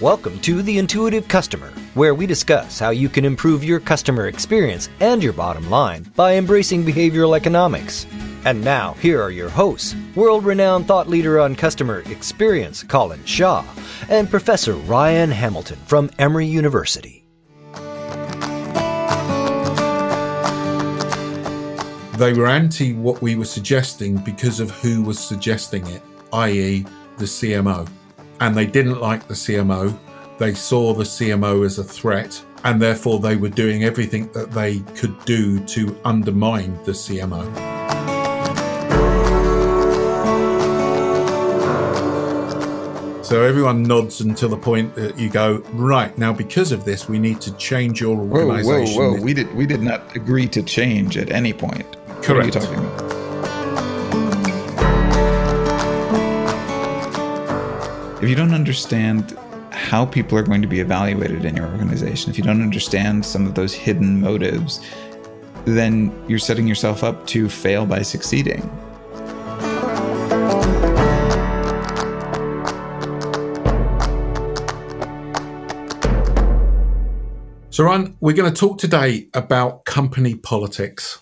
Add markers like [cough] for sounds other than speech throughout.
Welcome to The Intuitive Customer, where we discuss how you can improve your customer experience and your bottom line by embracing behavioral economics. And now, here are your hosts world renowned thought leader on customer experience, Colin Shaw, and Professor Ryan Hamilton from Emory University. They were anti what we were suggesting because of who was suggesting it, i.e., the CMO and they didn't like the CMO. They saw the CMO as a threat, and therefore they were doing everything that they could do to undermine the CMO. So everyone nods until the point that you go, right, now because of this, we need to change your organization. Whoa, whoa, whoa. We did, we did not agree to change at any point. Correct. What are you talking about? If you don't understand how people are going to be evaluated in your organization, if you don't understand some of those hidden motives, then you're setting yourself up to fail by succeeding. So, Ron, we're going to talk today about company politics.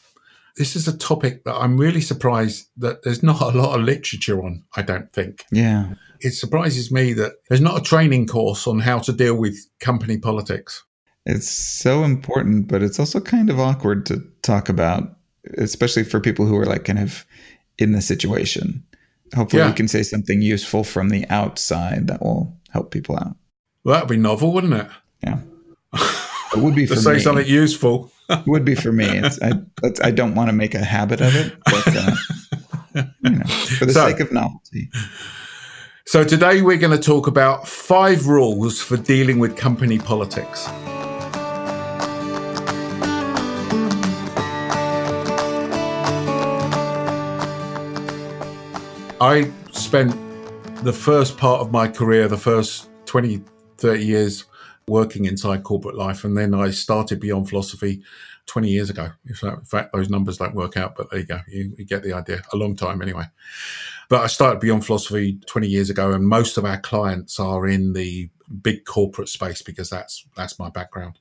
This is a topic that I'm really surprised that there's not a lot of literature on, I don't think. Yeah it surprises me that there's not a training course on how to deal with company politics. It's so important, but it's also kind of awkward to talk about, especially for people who are like kind of in the situation. Hopefully, yeah. we can say something useful from the outside that will help people out. Well, that'd be novel, wouldn't it? Yeah, [laughs] it would be to say me. something useful. Would be for me. It's, I, I don't want to make a habit of it, but uh, you know, for the so, sake of novelty. So, today we're going to talk about five rules for dealing with company politics. I spent the first part of my career, the first 20, 30 years working inside corporate life. And then I started Beyond Philosophy 20 years ago. In fact, those numbers don't work out, but there you go. You, you get the idea. A long time anyway. But I started Beyond Philosophy 20 years ago, and most of our clients are in the big corporate space because that's that's my background.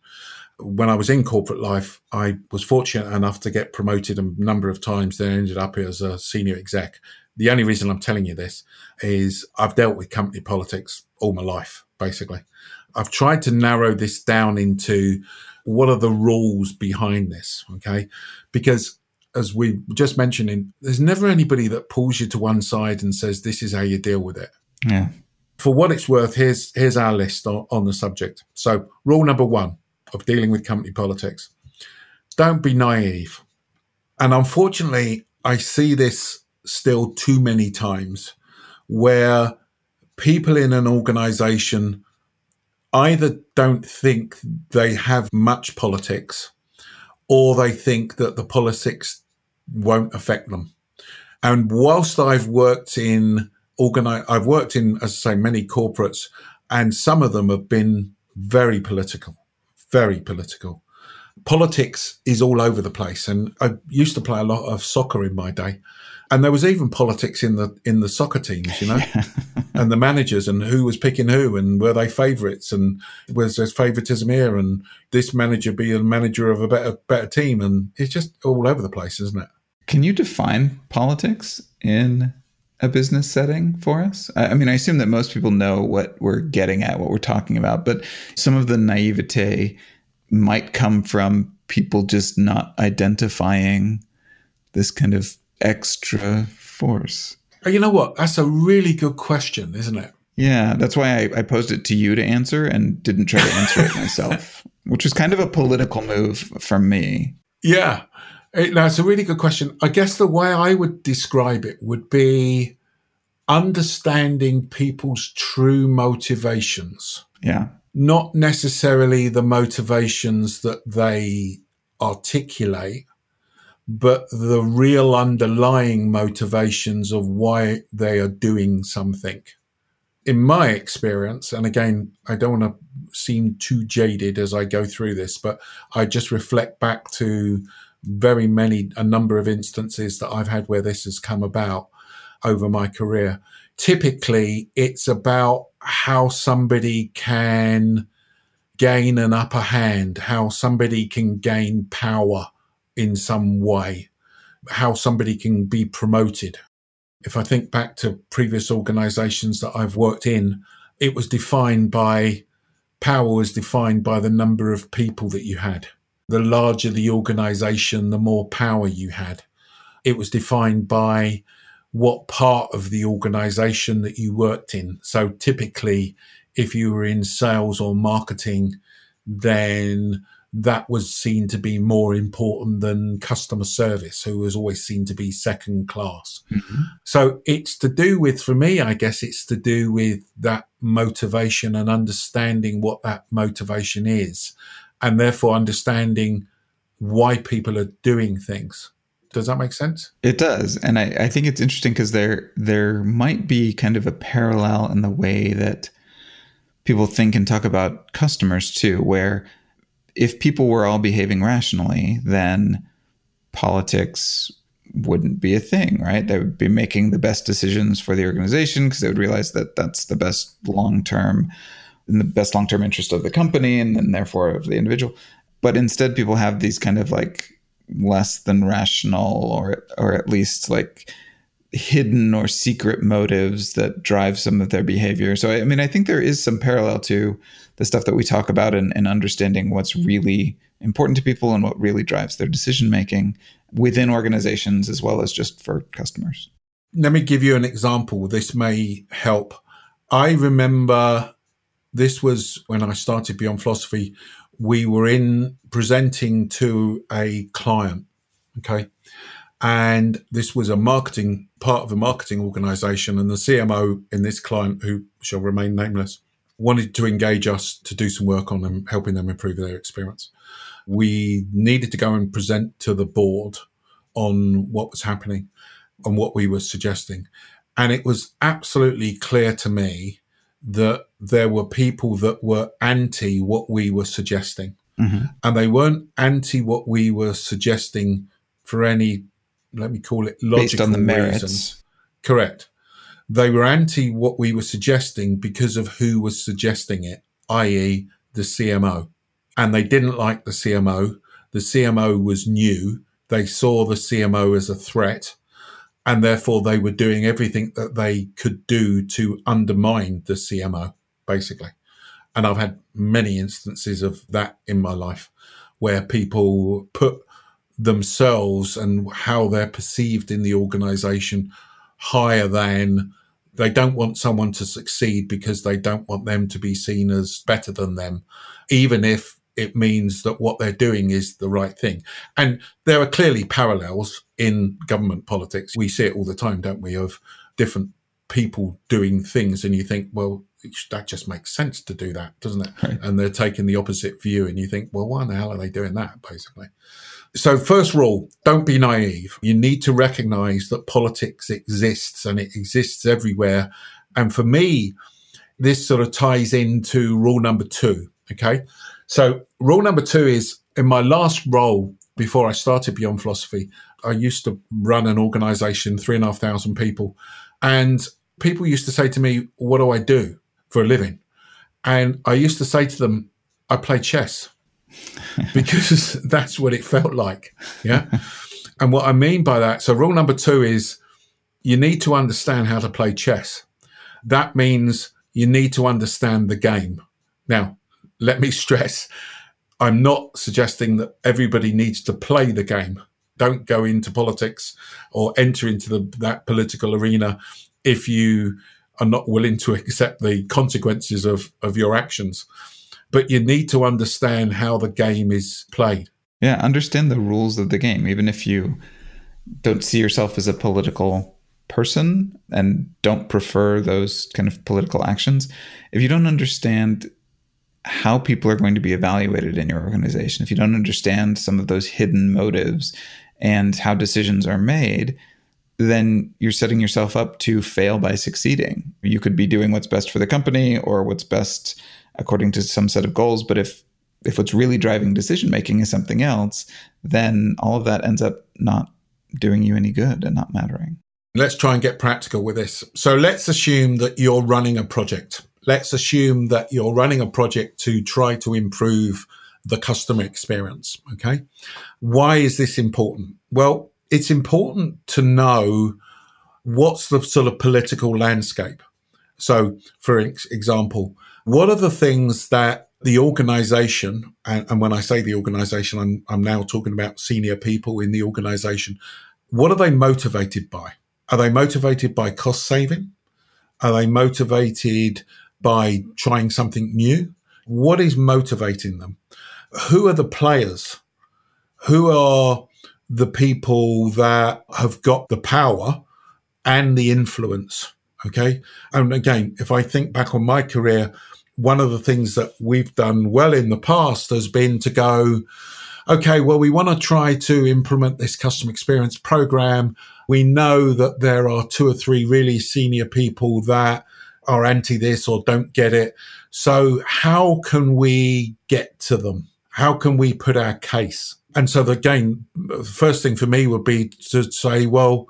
When I was in corporate life, I was fortunate enough to get promoted a number of times. Then ended up as a senior exec. The only reason I'm telling you this is I've dealt with company politics all my life, basically. I've tried to narrow this down into what are the rules behind this, okay? Because as we were just mentioning, there's never anybody that pulls you to one side and says this is how you deal with it. Yeah. For what it's worth, here's here's our list on, on the subject. So, rule number one of dealing with company politics: don't be naive. And unfortunately, I see this still too many times, where people in an organization either don't think they have much politics or they think that the politics won't affect them. And whilst I've worked in organize, I've worked in, as I say, many corporates, and some of them have been very political, very political. Politics is all over the place, and I used to play a lot of soccer in my day, and there was even politics in the in the soccer teams, you know, [laughs] and the managers and who was picking who and were they favourites and was there favouritism here and this manager be a manager of a better better team and it's just all over the place, isn't it? Can you define politics in a business setting for us? I mean, I assume that most people know what we're getting at, what we're talking about, but some of the naivete might come from people just not identifying this kind of extra force? Uh, you know what? That's a really good question, isn't it? Yeah, that's why I, I posed it to you to answer and didn't try to answer it myself, [laughs] which was kind of a political move from me. Yeah, it, that's a really good question. I guess the way I would describe it would be understanding people's true motivations. Yeah. Not necessarily the motivations that they articulate, but the real underlying motivations of why they are doing something. In my experience, and again, I don't want to seem too jaded as I go through this, but I just reflect back to very many, a number of instances that I've had where this has come about over my career. Typically, it's about how somebody can gain an upper hand, how somebody can gain power in some way, how somebody can be promoted. If I think back to previous organizations that I've worked in, it was defined by power was defined by the number of people that you had. The larger the organization, the more power you had. It was defined by what part of the organization that you worked in. So typically, if you were in sales or marketing, then that was seen to be more important than customer service, who was always seen to be second class. Mm-hmm. So it's to do with, for me, I guess it's to do with that motivation and understanding what that motivation is, and therefore understanding why people are doing things. Does that make sense? It does, and I, I think it's interesting because there there might be kind of a parallel in the way that people think and talk about customers too, where if people were all behaving rationally, then politics wouldn't be a thing, right? They would be making the best decisions for the organization because they would realize that that's the best long term, in the best long term interest of the company and then therefore of the individual. But instead, people have these kind of like less than rational or or at least like hidden or secret motives that drive some of their behavior. So I mean, I think there is some parallel to the stuff that we talk about and, and understanding what's really important to people and what really drives their decision making within organizations as well as just for customers. Let me give you an example. This may help. I remember this was when I started Beyond Philosophy. We were in presenting to a client. Okay. And this was a marketing part of a marketing organization. And the CMO in this client, who shall remain nameless, wanted to engage us to do some work on them, helping them improve their experience. We needed to go and present to the board on what was happening and what we were suggesting. And it was absolutely clear to me that there were people that were anti what we were suggesting. Mm-hmm. And they weren't anti what we were suggesting for any, let me call it logical Based on the merits. reasons. Correct. They were anti what we were suggesting because of who was suggesting it, i.e., the CMO. And they didn't like the CMO. The CMO was new. They saw the CMO as a threat. And therefore, they were doing everything that they could do to undermine the CMO, basically. And I've had many instances of that in my life where people put themselves and how they're perceived in the organization higher than they don't want someone to succeed because they don't want them to be seen as better than them, even if it means that what they're doing is the right thing. And there are clearly parallels in government politics. We see it all the time, don't we, of different people doing things, and you think, well, that just makes sense to do that, doesn't it? Right. And they're taking the opposite view, and you think, well, why in the hell are they doing that, basically? So, first rule don't be naive. You need to recognize that politics exists and it exists everywhere. And for me, this sort of ties into rule number two. Okay. So, rule number two is in my last role before I started Beyond Philosophy, I used to run an organization, three and a half thousand people. And people used to say to me, What do I do for a living? And I used to say to them, I play chess. [laughs] because that's what it felt like. Yeah. and what I mean by that, so rule number two is you need to understand how to play chess. That means you need to understand the game. Now, let me [laughs] stress, I'm not suggesting that everybody needs to play the game. Don't go into politics or enter into the, that political arena if you are not willing to accept the consequences of, of your actions but you need to understand how the game is played. Yeah, understand the rules of the game, even if you don't see yourself as a political person and don't prefer those kind of political actions. If you don't understand how people are going to be evaluated in your organization, if you don't understand some of those hidden motives and how decisions are made, then you're setting yourself up to fail by succeeding. You could be doing what's best for the company or what's best according to some set of goals. But if if what's really driving decision making is something else, then all of that ends up not doing you any good and not mattering. Let's try and get practical with this. So let's assume that you're running a project let's assume that you're running a project to try to improve the customer experience. Okay. Why is this important? Well, it's important to know what's the sort of political landscape. So, for example, what are the things that the organization, and, and when I say the organization, I'm, I'm now talking about senior people in the organization, what are they motivated by? Are they motivated by cost saving? Are they motivated by trying something new? What is motivating them? Who are the players? Who are the people that have got the power and the influence? Okay. And again, if I think back on my career, one of the things that we've done well in the past has been to go, okay, well, we want to try to implement this customer experience program. We know that there are two or three really senior people that are anti this or don't get it. So how can we get to them? How can we put our case? And so again, the first thing for me would be to say, well,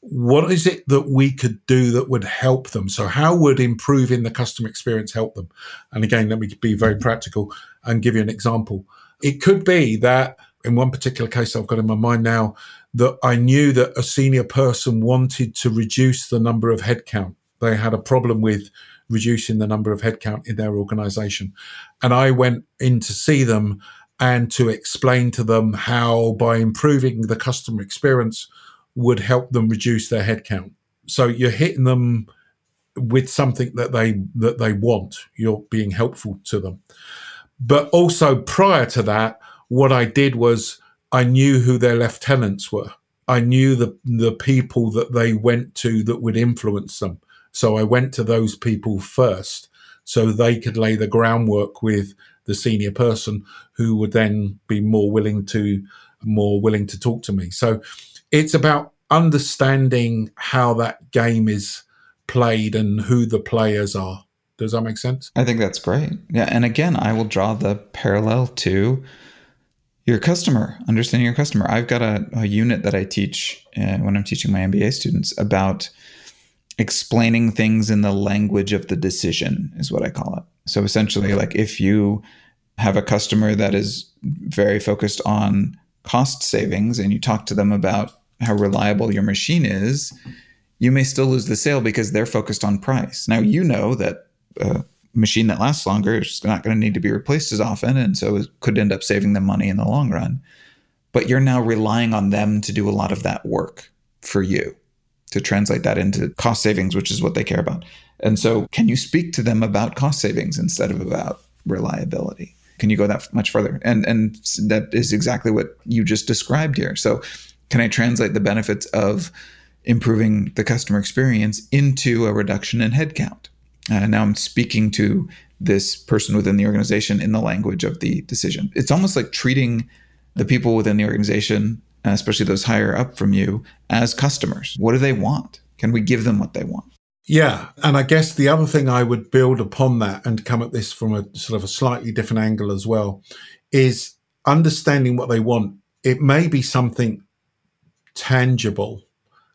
what is it that we could do that would help them? So how would improving the customer experience help them? And again, let me be very practical and give you an example. It could be that in one particular case I've got in my mind now that I knew that a senior person wanted to reduce the number of headcount. They had a problem with reducing the number of headcount in their organization. And I went in to see them and to explain to them how by improving the customer experience would help them reduce their headcount. So you're hitting them with something that they that they want. You're being helpful to them. But also prior to that, what I did was I knew who their lieutenants were. I knew the the people that they went to that would influence them. So I went to those people first so they could lay the groundwork with the senior person who would then be more willing to more willing to talk to me. So it's about understanding how that game is played and who the players are. Does that make sense? I think that's great. Yeah. And again, I will draw the parallel to your customer, understanding your customer. I've got a, a unit that I teach uh, when I'm teaching my MBA students about explaining things in the language of the decision, is what I call it. So essentially, like if you have a customer that is very focused on cost savings and you talk to them about how reliable your machine is, you may still lose the sale because they're focused on price. Now, you know that a machine that lasts longer is not going to need to be replaced as often. And so it could end up saving them money in the long run. But you're now relying on them to do a lot of that work for you to translate that into cost savings, which is what they care about. And so, can you speak to them about cost savings instead of about reliability? Can you go that much further? And and that is exactly what you just described here. So, can I translate the benefits of improving the customer experience into a reduction in headcount? Uh, now I'm speaking to this person within the organization in the language of the decision. It's almost like treating the people within the organization, especially those higher up from you, as customers. What do they want? Can we give them what they want? Yeah. And I guess the other thing I would build upon that and come at this from a sort of a slightly different angle as well is understanding what they want. It may be something tangible,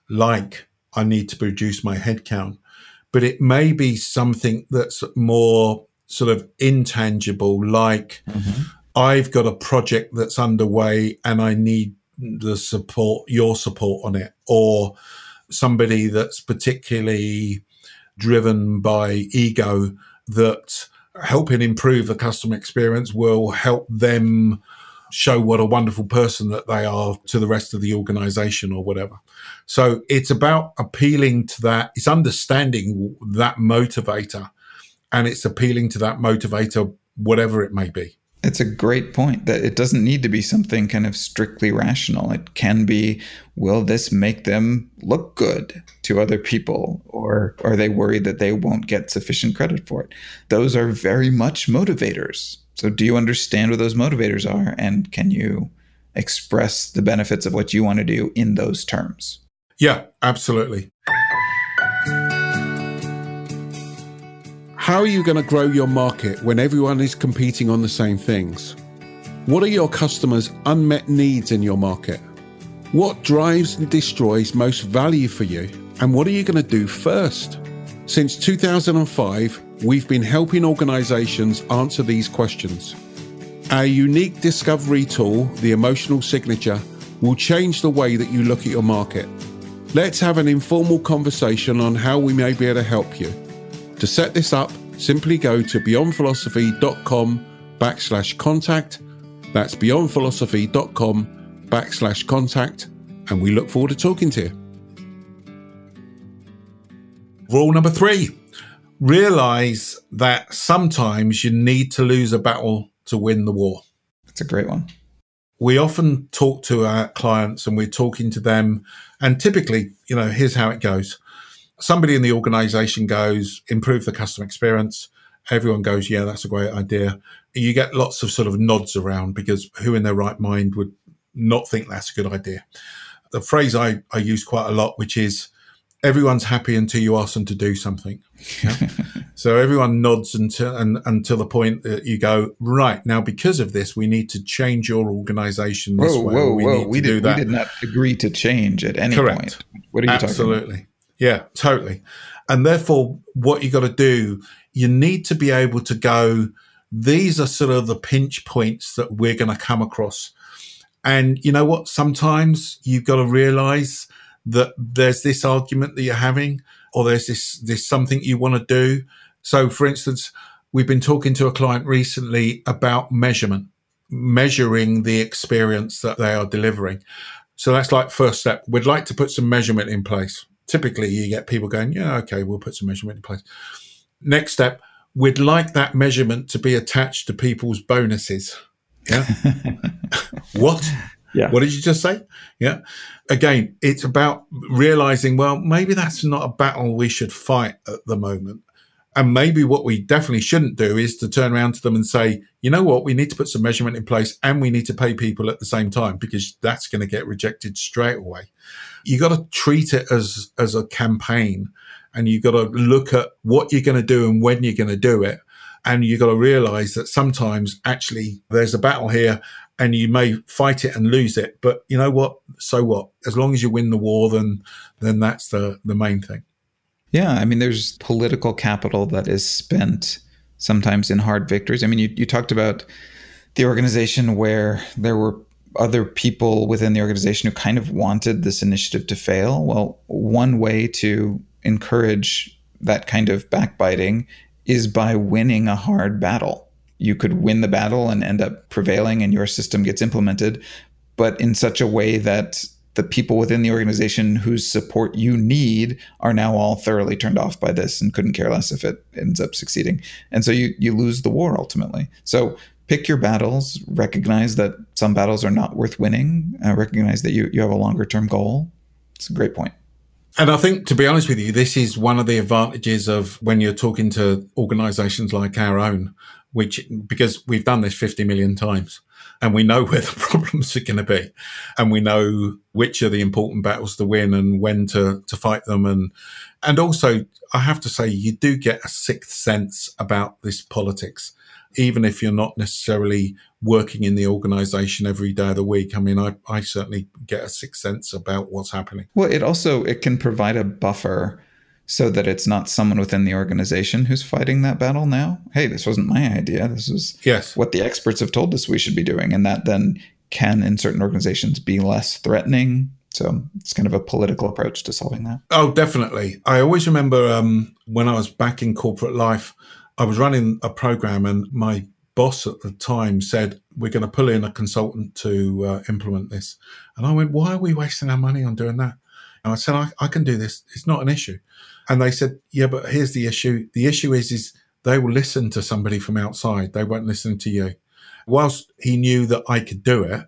like I need to reduce my headcount, but it may be something that's more sort of intangible, like mm-hmm. I've got a project that's underway and I need the support, your support on it, or somebody that's particularly driven by ego that helping improve the customer experience will help them show what a wonderful person that they are to the rest of the organization or whatever. So it's about appealing to that, it's understanding that motivator and it's appealing to that motivator, whatever it may be. It's a great point that it doesn't need to be something kind of strictly rational. It can be, will this make them look good to other people? Or are they worried that they won't get sufficient credit for it? Those are very much motivators. So, do you understand what those motivators are? And can you express the benefits of what you want to do in those terms? Yeah, absolutely. How are you going to grow your market when everyone is competing on the same things? What are your customers' unmet needs in your market? What drives and destroys most value for you? And what are you going to do first? Since 2005, we've been helping organizations answer these questions. Our unique discovery tool, the Emotional Signature, will change the way that you look at your market. Let's have an informal conversation on how we may be able to help you. To set this up, simply go to beyondphilosophy.com backslash contact. That's beyondphilosophy.com backslash contact. And we look forward to talking to you. Rule number three realize that sometimes you need to lose a battle to win the war. That's a great one. We often talk to our clients and we're talking to them, and typically, you know, here's how it goes. Somebody in the organization goes, improve the customer experience. Everyone goes, yeah, that's a great idea. You get lots of sort of nods around because who in their right mind would not think that's a good idea? The phrase I, I use quite a lot, which is, everyone's happy until you ask them to do something. Yeah? [laughs] so everyone nods until and, until the point that you go right now. Because of this, we need to change your organization. This whoa, way. whoa, we whoa! We did, we did not agree to change at any Correct. point. What are you Absolutely. talking about? Yeah, totally. And therefore, what you got to do, you need to be able to go. These are sort of the pinch points that we're going to come across. And you know what? Sometimes you've got to realize that there's this argument that you're having or there's this this something you want to do so for instance we've been talking to a client recently about measurement measuring the experience that they are delivering so that's like first step we'd like to put some measurement in place typically you get people going yeah okay we'll put some measurement in place next step we'd like that measurement to be attached to people's bonuses yeah [laughs] what Yeah. what did you just say? Yeah. Again, it's about realizing, well, maybe that's not a battle we should fight at the moment. And maybe what we definitely shouldn't do is to turn around to them and say, you know what, we need to put some measurement in place and we need to pay people at the same time because that's going to get rejected straight away. You got to treat it as, as a campaign and you got to look at what you're going to do and when you're going to do it. And you got to realize that sometimes actually there's a battle here and you may fight it and lose it. But you know what? So what? As long as you win the war, then then that's the the main thing. Yeah, I mean, there's political capital that is spent sometimes in hard victories. I mean, you, you talked about the organization where there were other people within the organization who kind of wanted this initiative to fail. Well, one way to encourage that kind of backbiting is by winning a hard battle. You could win the battle and end up prevailing, and your system gets implemented, but in such a way that the people within the organization whose support you need are now all thoroughly turned off by this and couldn't care less if it ends up succeeding. And so you you lose the war ultimately. So pick your battles, recognize that some battles are not worth winning, uh, recognize that you you have a longer term goal. It's a great point. And I think, to be honest with you, this is one of the advantages of when you're talking to organizations like our own, which, because we've done this 50 million times and we know where the [laughs] problems are going to be and we know which are the important battles to win and when to, to fight them. And, and also, I have to say, you do get a sixth sense about this politics, even if you're not necessarily working in the organization every day of the week. I mean, I, I certainly get a sixth sense about what's happening. Well, it also it can provide a buffer so that it's not someone within the organization who's fighting that battle now. Hey, this wasn't my idea. This is Yes. what the experts have told us we should be doing. And that then can, in certain organizations, be less threatening. So it's kind of a political approach to solving that. Oh, definitely. I always remember um, when I was back in corporate life, I was running a program, and my boss at the time said, We're going to pull in a consultant to uh, implement this. And I went, Why are we wasting our money on doing that? And I said, I, I can do this. It's not an issue. And they said, Yeah, but here's the issue. The issue is, is they will listen to somebody from outside. They won't listen to you. Whilst he knew that I could do it,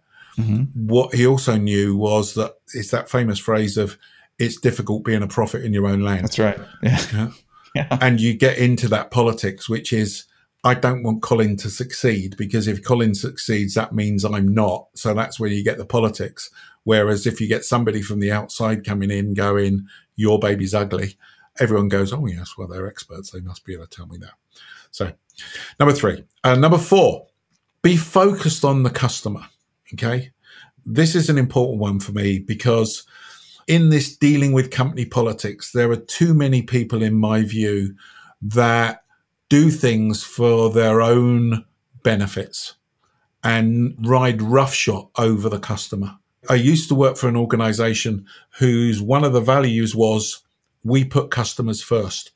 what he also knew was that it's that famous phrase of it's difficult being a prophet in your own land. That's right. Yeah. Yeah. And you get into that politics, which is I don't want Colin to succeed because if Colin succeeds, that means I'm not. So that's where you get the politics. Whereas if you get somebody from the outside coming in going, your baby's ugly, everyone goes, oh, yes, well, they're experts. They must be able to tell me that. So, number three. Uh, number four, be focused on the customer. Okay. This is an important one for me because in this dealing with company politics, there are too many people, in my view, that do things for their own benefits and ride roughshod over the customer. I used to work for an organization whose one of the values was we put customers first.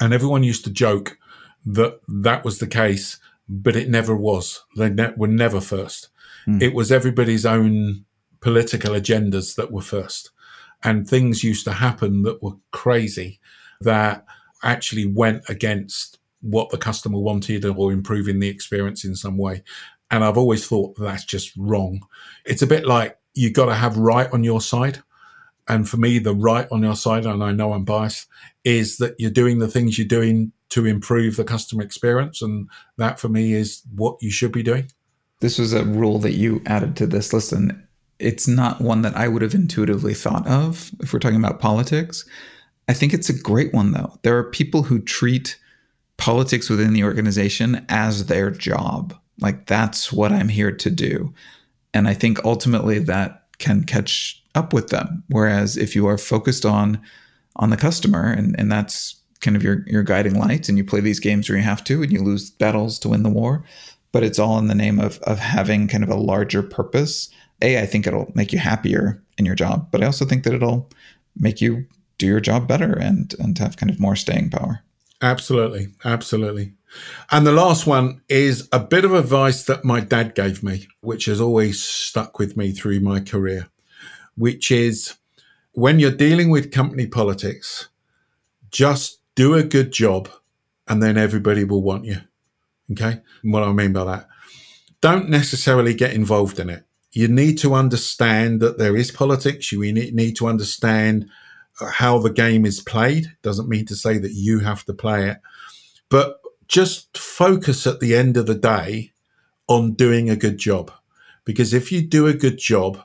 And everyone used to joke that that was the case, but it never was. They ne- were never first. Mm. It was everybody's own political agendas that were first. And things used to happen that were crazy that actually went against what the customer wanted or improving the experience in some way. And I've always thought that's just wrong. It's a bit like you've got to have right on your side. And for me, the right on your side, and I know I'm biased, is that you're doing the things you're doing to improve the customer experience. And that for me is what you should be doing. This was a rule that you added to this list. And it's not one that I would have intuitively thought of if we're talking about politics. I think it's a great one, though. There are people who treat politics within the organization as their job. Like, that's what I'm here to do. And I think ultimately that can catch up with them. Whereas if you are focused on on the customer and, and that's kind of your, your guiding light and you play these games where you have to and you lose battles to win the war, but it's all in the name of of having kind of a larger purpose. A, I think it'll make you happier in your job, but I also think that it'll make you do your job better and and have kind of more staying power. Absolutely. Absolutely. And the last one is a bit of advice that my dad gave me, which has always stuck with me through my career, which is when you're dealing with company politics, just do a good job and then everybody will want you. Okay. And what I mean by that, don't necessarily get involved in it. You need to understand that there is politics. You need to understand uh, how the game is played. Doesn't mean to say that you have to play it, but just focus at the end of the day on doing a good job. Because if you do a good job,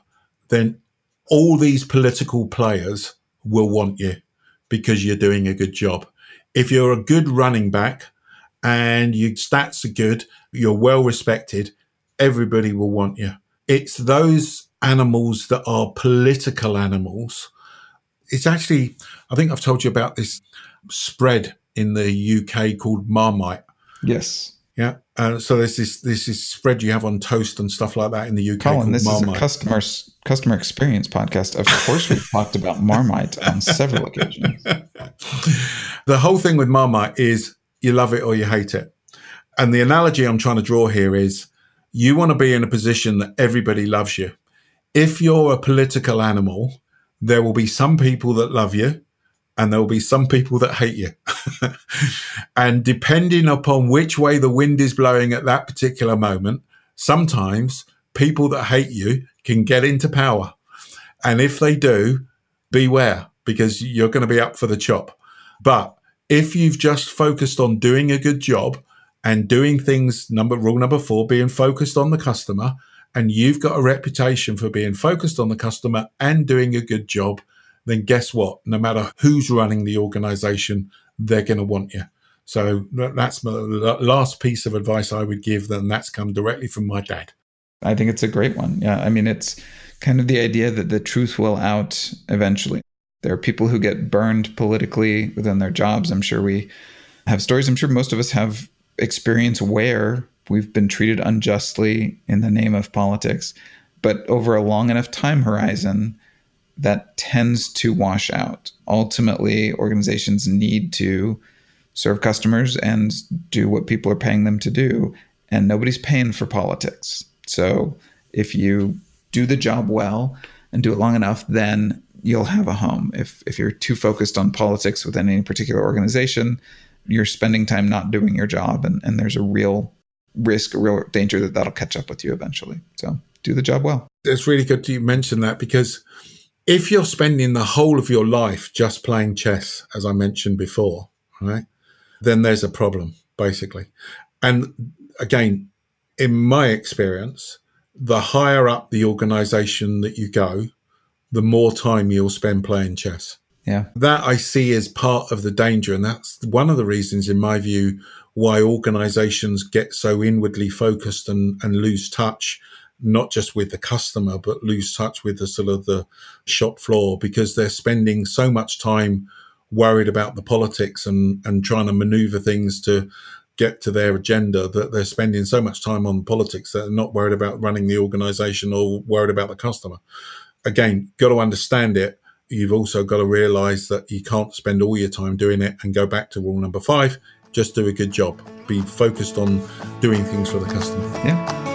then all these political players will want you because you're doing a good job. If you're a good running back and your stats are good, you're well respected, everybody will want you. It's those animals that are political animals. It's actually, I think I've told you about this spread in the UK called Marmite. Yes. Yeah. Uh, so there's this this is spread you have on toast and stuff like that in the UK. Colin, this Marmite. is a customer customer experience podcast. Of course, we've [laughs] talked about Marmite on several occasions. [laughs] the whole thing with Marmite is you love it or you hate it. And the analogy I'm trying to draw here is you want to be in a position that everybody loves you. If you're a political animal, there will be some people that love you and there will be some people that hate you. [laughs] and depending upon which way the wind is blowing at that particular moment, sometimes people that hate you can get into power. And if they do, beware because you're going to be up for the chop. But if you've just focused on doing a good job and doing things, number rule number four, being focused on the customer, and you've got a reputation for being focused on the customer and doing a good job, then guess what? No matter who's running the organization, they're going to want you. So that's the last piece of advice I would give, and that's come directly from my dad. I think it's a great one. Yeah. I mean, it's kind of the idea that the truth will out eventually. There are people who get burned politically within their jobs. I'm sure we have stories. I'm sure most of us have experience where we've been treated unjustly in the name of politics. But over a long enough time horizon, that tends to wash out. Ultimately, organizations need to serve customers and do what people are paying them to do, and nobody's paying for politics. So if you do the job well and do it long enough, then you'll have a home. If if you're too focused on politics within any particular organization, you're spending time not doing your job, and, and there's a real risk, a real danger that that'll catch up with you eventually. So do the job well. It's really good to mention that because if you're spending the whole of your life just playing chess, as I mentioned before, right, then there's a problem, basically. And again, in my experience, the higher up the organization that you go, the more time you'll spend playing chess. Yeah. That I see as part of the danger. And that's one of the reasons, in my view, why organizations get so inwardly focused and, and lose touch not just with the customer, but lose touch with the sort of the shop floor because they're spending so much time worried about the politics and, and trying to maneuver things to get to their agenda that they're spending so much time on politics that they're not worried about running the organization or worried about the customer. Again, got to understand it. You've also got to realize that you can't spend all your time doing it and go back to rule number five. Just do a good job. Be focused on doing things for the customer. Yeah.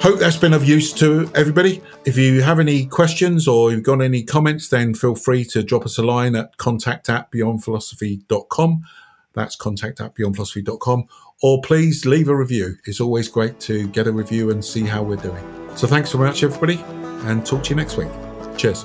Hope that's been of use to everybody. If you have any questions or you've got any comments, then feel free to drop us a line at contact at beyondphilosophy.com. That's contact at beyondphilosophy.com. Or please leave a review. It's always great to get a review and see how we're doing. So thanks so much, everybody, and talk to you next week. Cheers.